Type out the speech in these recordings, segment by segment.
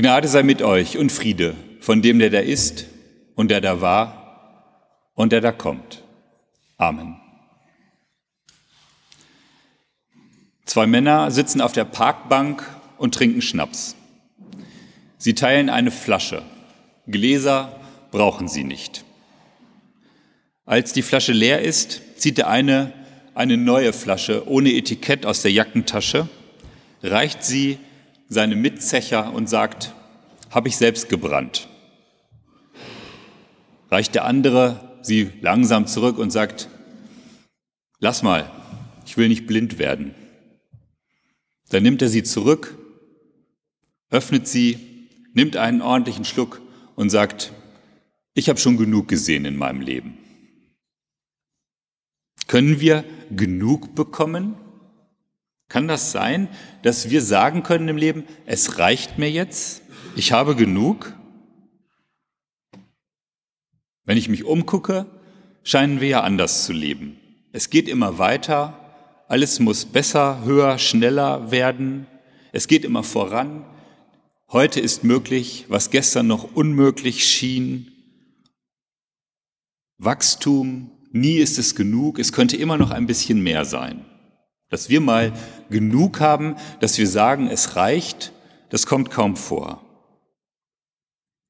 Gnade sei mit euch und Friede von dem, der da ist und der da war und der da kommt. Amen. Zwei Männer sitzen auf der Parkbank und trinken Schnaps. Sie teilen eine Flasche. Gläser brauchen sie nicht. Als die Flasche leer ist, zieht der eine eine neue Flasche ohne Etikett aus der Jackentasche, reicht sie seinem Mitzecher und sagt, habe ich selbst gebrannt. Reicht der andere sie langsam zurück und sagt, lass mal, ich will nicht blind werden. Dann nimmt er sie zurück, öffnet sie, nimmt einen ordentlichen Schluck und sagt, ich habe schon genug gesehen in meinem Leben. Können wir genug bekommen? Kann das sein, dass wir sagen können im Leben, es reicht mir jetzt, ich habe genug? Wenn ich mich umgucke, scheinen wir ja anders zu leben. Es geht immer weiter, alles muss besser, höher, schneller werden, es geht immer voran. Heute ist möglich, was gestern noch unmöglich schien. Wachstum, nie ist es genug, es könnte immer noch ein bisschen mehr sein. Dass wir mal genug haben, dass wir sagen, es reicht, das kommt kaum vor.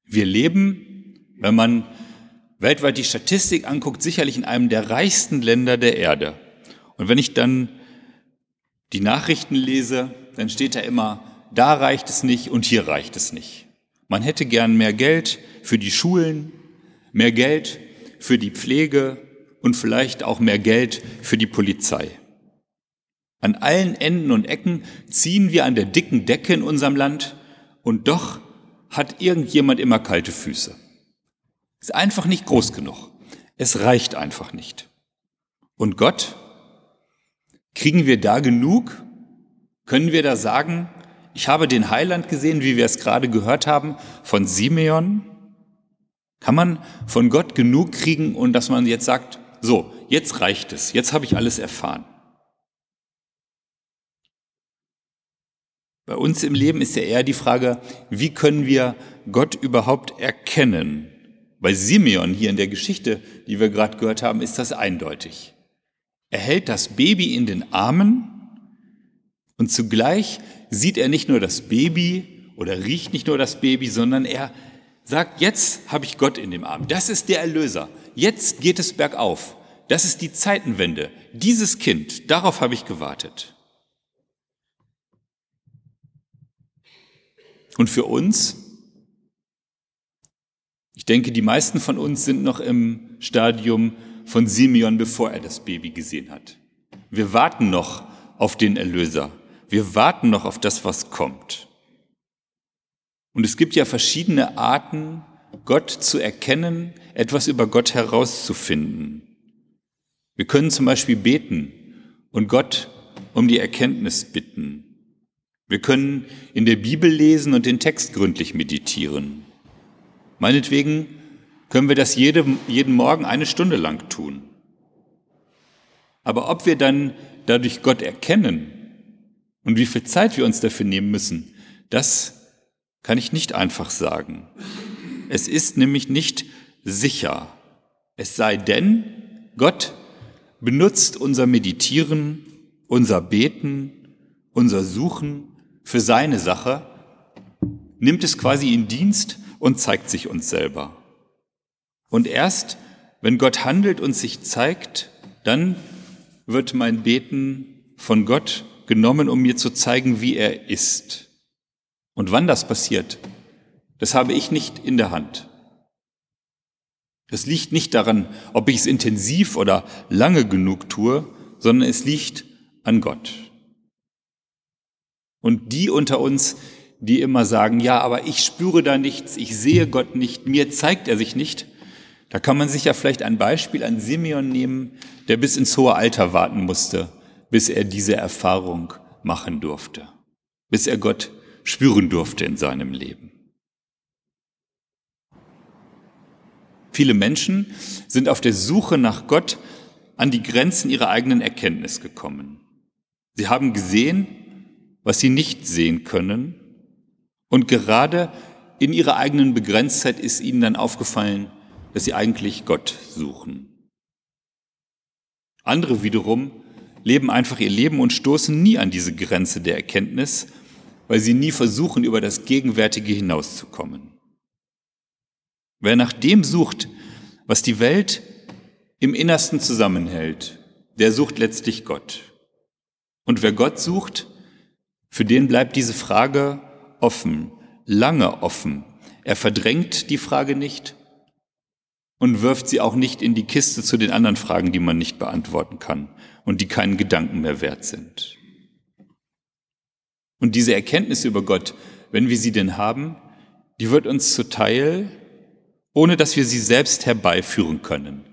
Wir leben, wenn man weltweit die Statistik anguckt, sicherlich in einem der reichsten Länder der Erde. Und wenn ich dann die Nachrichten lese, dann steht da immer, da reicht es nicht und hier reicht es nicht. Man hätte gern mehr Geld für die Schulen, mehr Geld für die Pflege, und vielleicht auch mehr Geld für die Polizei. An allen Enden und Ecken ziehen wir an der dicken Decke in unserem Land und doch hat irgendjemand immer kalte Füße. Ist einfach nicht groß genug. Es reicht einfach nicht. Und Gott? Kriegen wir da genug? Können wir da sagen, ich habe den Heiland gesehen, wie wir es gerade gehört haben, von Simeon? Kann man von Gott genug kriegen und dass man jetzt sagt, so, jetzt reicht es, jetzt habe ich alles erfahren. Bei uns im Leben ist ja eher die Frage, wie können wir Gott überhaupt erkennen? Bei Simeon hier in der Geschichte, die wir gerade gehört haben, ist das eindeutig. Er hält das Baby in den Armen und zugleich sieht er nicht nur das Baby oder riecht nicht nur das Baby, sondern er sagt, jetzt habe ich Gott in dem Arm. Das ist der Erlöser. Jetzt geht es bergauf. Das ist die Zeitenwende. Dieses Kind, darauf habe ich gewartet. Und für uns, ich denke, die meisten von uns sind noch im Stadium von Simeon, bevor er das Baby gesehen hat. Wir warten noch auf den Erlöser. Wir warten noch auf das, was kommt. Und es gibt ja verschiedene Arten, Gott zu erkennen, etwas über Gott herauszufinden. Wir können zum Beispiel beten und Gott um die Erkenntnis bitten. Wir können in der Bibel lesen und den Text gründlich meditieren. Meinetwegen können wir das jeden, jeden Morgen eine Stunde lang tun. Aber ob wir dann dadurch Gott erkennen und wie viel Zeit wir uns dafür nehmen müssen, das kann ich nicht einfach sagen. Es ist nämlich nicht sicher. Es sei denn, Gott benutzt unser Meditieren, unser Beten, unser Suchen für seine Sache, nimmt es quasi in Dienst und zeigt sich uns selber. Und erst, wenn Gott handelt und sich zeigt, dann wird mein Beten von Gott genommen, um mir zu zeigen, wie er ist. Und wann das passiert, das habe ich nicht in der Hand. Das liegt nicht daran, ob ich es intensiv oder lange genug tue, sondern es liegt an Gott. Und die unter uns, die immer sagen, ja, aber ich spüre da nichts, ich sehe Gott nicht, mir zeigt er sich nicht, da kann man sich ja vielleicht ein Beispiel an Simeon nehmen, der bis ins hohe Alter warten musste, bis er diese Erfahrung machen durfte, bis er Gott spüren durfte in seinem Leben. Viele Menschen sind auf der Suche nach Gott an die Grenzen ihrer eigenen Erkenntnis gekommen. Sie haben gesehen, was sie nicht sehen können, Und gerade in ihrer eigenen Begrenztheit ist ihnen dann aufgefallen, dass sie eigentlich Gott suchen. Andere wiederum leben einfach ihr Leben und stoßen nie an diese Grenze der Erkenntnis, weil sie nie versuchen, über das Gegenwärtige hinauszukommen. Wer nach dem sucht, was die Welt im Innersten zusammenhält, der sucht letztlich Gott. Und wer Gott sucht, für den bleibt diese Frage offen, lange offen. Er verdrängt die Frage nicht und wirft sie auch nicht in die Kiste zu den anderen Fragen, die man nicht beantworten kann und die keinen Gedanken mehr wert sind. Und diese Erkenntnis über Gott, wenn wir sie denn haben, die wird uns zuteil, ohne dass wir sie selbst herbeiführen können.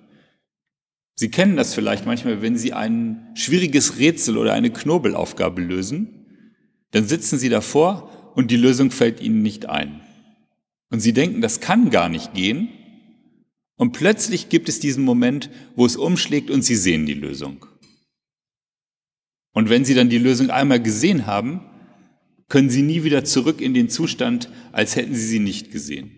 Sie kennen das vielleicht manchmal, wenn Sie ein schwieriges Rätsel oder eine Knobelaufgabe lösen, dann sitzen Sie davor und die Lösung fällt Ihnen nicht ein. Und Sie denken, das kann gar nicht gehen. Und plötzlich gibt es diesen Moment, wo es umschlägt und Sie sehen die Lösung. Und wenn Sie dann die Lösung einmal gesehen haben, können Sie nie wieder zurück in den Zustand, als hätten Sie sie nicht gesehen.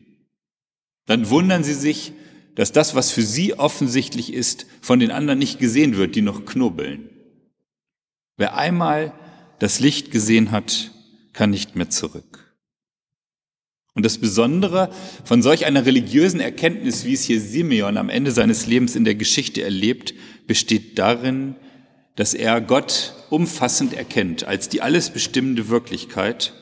Dann wundern Sie sich, dass das, was für Sie offensichtlich ist, von den anderen nicht gesehen wird, die noch knubbeln. Wer einmal das Licht gesehen hat, kann nicht mehr zurück. Und das Besondere von solch einer religiösen Erkenntnis, wie es hier Simeon am Ende seines Lebens in der Geschichte erlebt, besteht darin, dass er Gott umfassend erkennt als die alles bestimmende Wirklichkeit,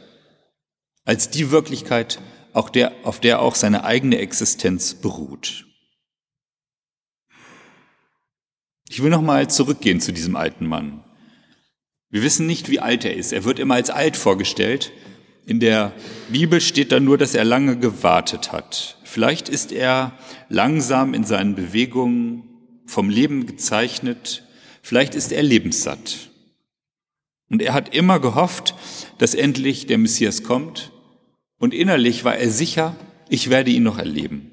als die Wirklichkeit, auch der, auf der auch seine eigene Existenz beruht. Ich will nochmal zurückgehen zu diesem alten Mann. Wir wissen nicht, wie alt er ist. Er wird immer als alt vorgestellt. In der Bibel steht dann nur, dass er lange gewartet hat. Vielleicht ist er langsam in seinen Bewegungen vom Leben gezeichnet, Vielleicht ist er lebenssatt. Und er hat immer gehofft, dass endlich der Messias kommt. Und innerlich war er sicher, ich werde ihn noch erleben.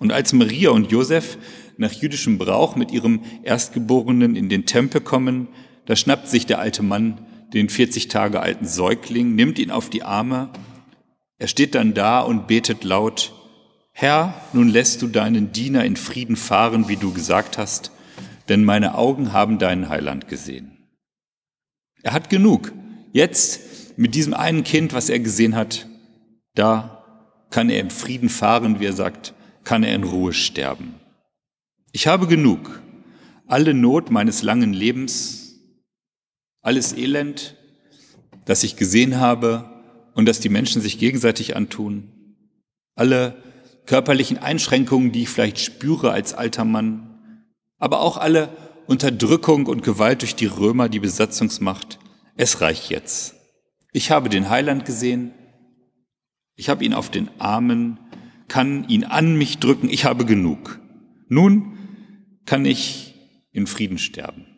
Und als Maria und Josef nach jüdischem Brauch mit ihrem Erstgeborenen in den Tempel kommen, da schnappt sich der alte Mann den 40 Tage alten Säugling, nimmt ihn auf die Arme. Er steht dann da und betet laut, Herr, nun lässt du deinen Diener in Frieden fahren, wie du gesagt hast, denn meine Augen haben deinen Heiland gesehen. Er hat genug. Jetzt mit diesem einen Kind, was er gesehen hat, da kann er im Frieden fahren, wie er sagt, kann er in Ruhe sterben. Ich habe genug. Alle Not meines langen Lebens, alles Elend, das ich gesehen habe und das die Menschen sich gegenseitig antun, alle körperlichen Einschränkungen, die ich vielleicht spüre als alter Mann, aber auch alle Unterdrückung und Gewalt durch die Römer, die Besatzungsmacht. Es reicht jetzt. Ich habe den Heiland gesehen, ich habe ihn auf den Armen, kann ihn an mich drücken, ich habe genug. Nun kann ich in Frieden sterben.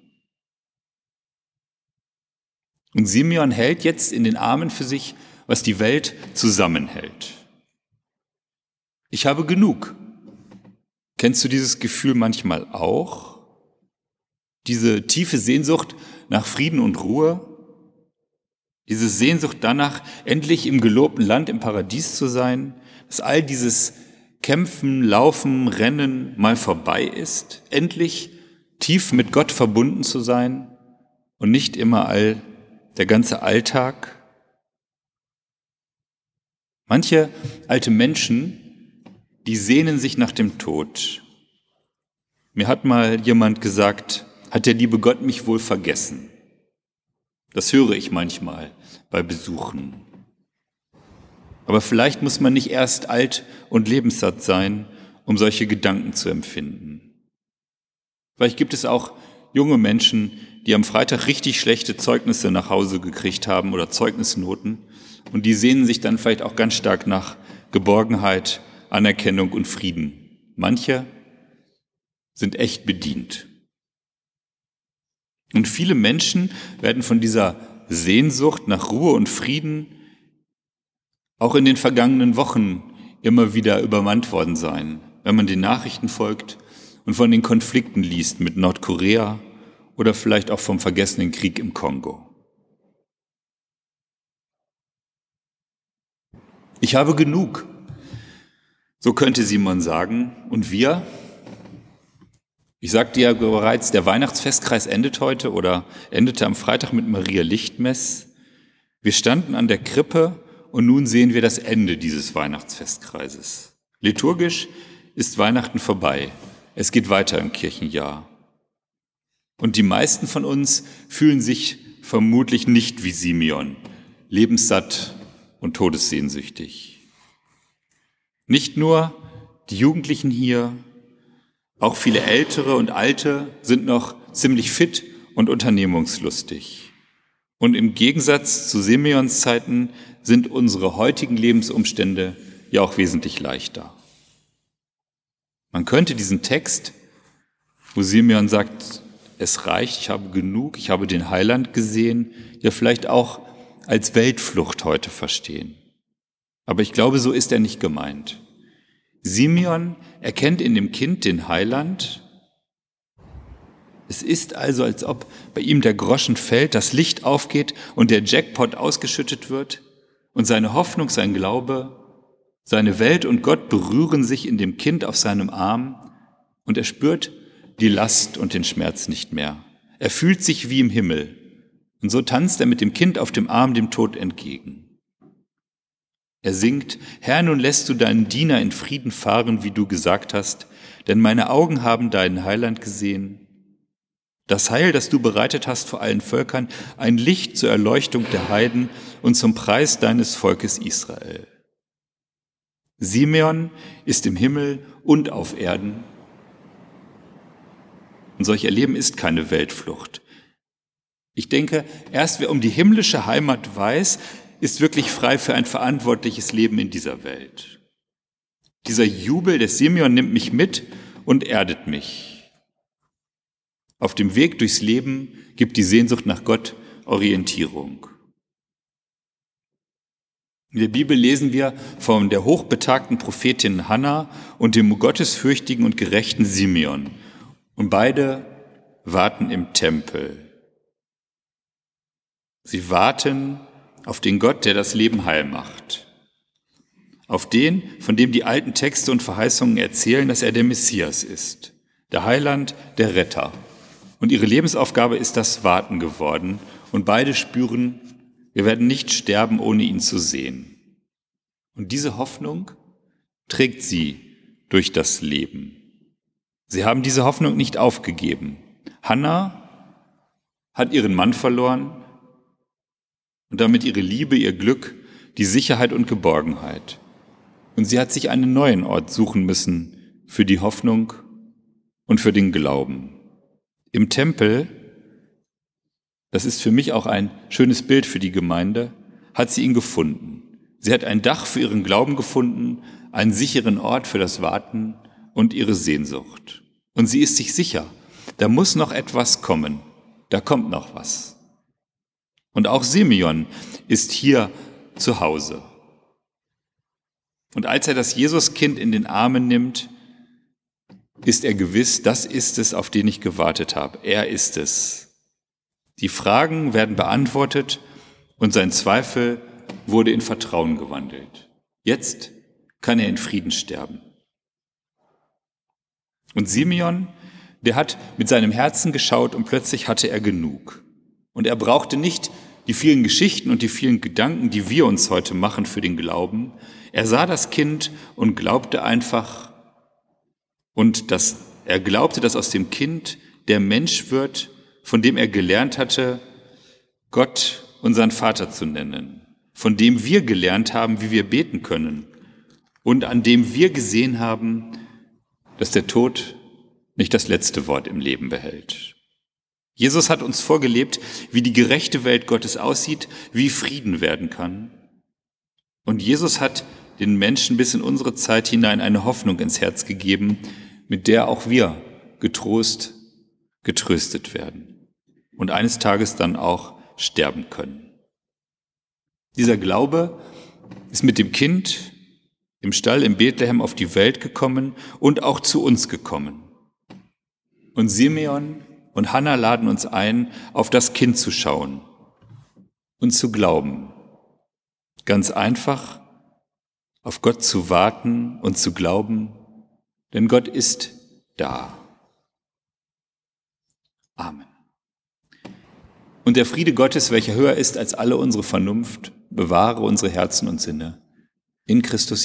Und Simeon hält jetzt in den Armen für sich, was die Welt zusammenhält. Ich habe genug. Kennst du dieses Gefühl manchmal auch? Diese tiefe Sehnsucht nach Frieden und Ruhe? Diese Sehnsucht danach, endlich im gelobten Land, im Paradies zu sein? Dass all dieses Kämpfen, Laufen, Rennen mal vorbei ist? Endlich tief mit Gott verbunden zu sein und nicht immer all der ganze Alltag? Manche alte Menschen die sehnen sich nach dem Tod. Mir hat mal jemand gesagt, hat der liebe Gott mich wohl vergessen? Das höre ich manchmal bei Besuchen. Aber vielleicht muss man nicht erst alt und lebenssatt sein, um solche Gedanken zu empfinden. Vielleicht gibt es auch junge Menschen, die am Freitag richtig schlechte Zeugnisse nach Hause gekriegt haben oder Zeugnisnoten und die sehnen sich dann vielleicht auch ganz stark nach Geborgenheit Anerkennung und Frieden. Manche sind echt bedient. Und viele Menschen werden von dieser Sehnsucht nach Ruhe und Frieden auch in den vergangenen Wochen immer wieder übermannt worden sein, wenn man den Nachrichten folgt und von den Konflikten liest mit Nordkorea oder vielleicht auch vom vergessenen Krieg im Kongo. Ich habe genug. So könnte Simon sagen. Und wir? Ich sagte ja bereits, der Weihnachtsfestkreis endet heute oder endete am Freitag mit Maria Lichtmess. Wir standen an der Krippe und nun sehen wir das Ende dieses Weihnachtsfestkreises. Liturgisch ist Weihnachten vorbei. Es geht weiter im Kirchenjahr. Und die meisten von uns fühlen sich vermutlich nicht wie Simeon, lebenssatt und todessehnsüchtig. Nicht nur die Jugendlichen hier, auch viele Ältere und Alte sind noch ziemlich fit und unternehmungslustig. Und im Gegensatz zu Simeons Zeiten sind unsere heutigen Lebensumstände ja auch wesentlich leichter. Man könnte diesen Text, wo Simeon sagt, es reicht, ich habe genug, ich habe den Heiland gesehen, ja vielleicht auch als Weltflucht heute verstehen. Aber ich glaube, so ist er nicht gemeint. Simeon erkennt in dem Kind den Heiland. Es ist also, als ob bei ihm der Groschen fällt, das Licht aufgeht und der Jackpot ausgeschüttet wird und seine Hoffnung, sein Glaube, seine Welt und Gott berühren sich in dem Kind auf seinem Arm und er spürt die Last und den Schmerz nicht mehr. Er fühlt sich wie im Himmel. Und so tanzt er mit dem Kind auf dem Arm dem Tod entgegen. Er singt, Herr, nun lässt du deinen Diener in Frieden fahren, wie du gesagt hast, denn meine Augen haben deinen Heiland gesehen. Das Heil, das du bereitet hast vor allen Völkern, ein Licht zur Erleuchtung der Heiden und zum Preis deines Volkes Israel. Simeon ist im Himmel und auf Erden. Und solch Erleben ist keine Weltflucht. Ich denke, erst wer um die himmlische Heimat weiß, ist wirklich frei für ein verantwortliches Leben in dieser Welt. Dieser Jubel des Simeon nimmt mich mit und erdet mich. Auf dem Weg durchs Leben gibt die Sehnsucht nach Gott Orientierung. In der Bibel lesen wir von der hochbetagten Prophetin Hannah und dem gottesfürchtigen und gerechten Simeon. Und beide warten im Tempel. Sie warten auf den Gott, der das Leben heil macht. Auf den, von dem die alten Texte und Verheißungen erzählen, dass er der Messias ist, der Heiland, der Retter. Und ihre Lebensaufgabe ist das Warten geworden. Und beide spüren, wir werden nicht sterben, ohne ihn zu sehen. Und diese Hoffnung trägt sie durch das Leben. Sie haben diese Hoffnung nicht aufgegeben. Hannah hat ihren Mann verloren und damit ihre Liebe, ihr Glück, die Sicherheit und Geborgenheit. Und sie hat sich einen neuen Ort suchen müssen für die Hoffnung und für den Glauben. Im Tempel, das ist für mich auch ein schönes Bild für die Gemeinde, hat sie ihn gefunden. Sie hat ein Dach für ihren Glauben gefunden, einen sicheren Ort für das Warten und ihre Sehnsucht. Und sie ist sich sicher, da muss noch etwas kommen, da kommt noch was. Und auch Simeon ist hier zu Hause. Und als er das Jesuskind in den Armen nimmt, ist er gewiss, das ist es, auf den ich gewartet habe. Er ist es. Die Fragen werden beantwortet und sein Zweifel wurde in Vertrauen gewandelt. Jetzt kann er in Frieden sterben. Und Simeon, der hat mit seinem Herzen geschaut und plötzlich hatte er genug. Und er brauchte nicht die vielen Geschichten und die vielen Gedanken, die wir uns heute machen für den Glauben. Er sah das Kind und glaubte einfach, und dass er glaubte, dass aus dem Kind der Mensch wird, von dem er gelernt hatte, Gott unseren Vater zu nennen, von dem wir gelernt haben, wie wir beten können und an dem wir gesehen haben, dass der Tod nicht das letzte Wort im Leben behält. Jesus hat uns vorgelebt, wie die gerechte Welt Gottes aussieht, wie Frieden werden kann. Und Jesus hat den Menschen bis in unsere Zeit hinein eine Hoffnung ins Herz gegeben, mit der auch wir getrost, getröstet werden und eines Tages dann auch sterben können. Dieser Glaube ist mit dem Kind im Stall in Bethlehem auf die Welt gekommen und auch zu uns gekommen. Und Simeon und Hannah laden uns ein, auf das Kind zu schauen und zu glauben. Ganz einfach, auf Gott zu warten und zu glauben, denn Gott ist da. Amen. Und der Friede Gottes, welcher höher ist als alle unsere Vernunft, bewahre unsere Herzen und Sinne in Christus Jesus.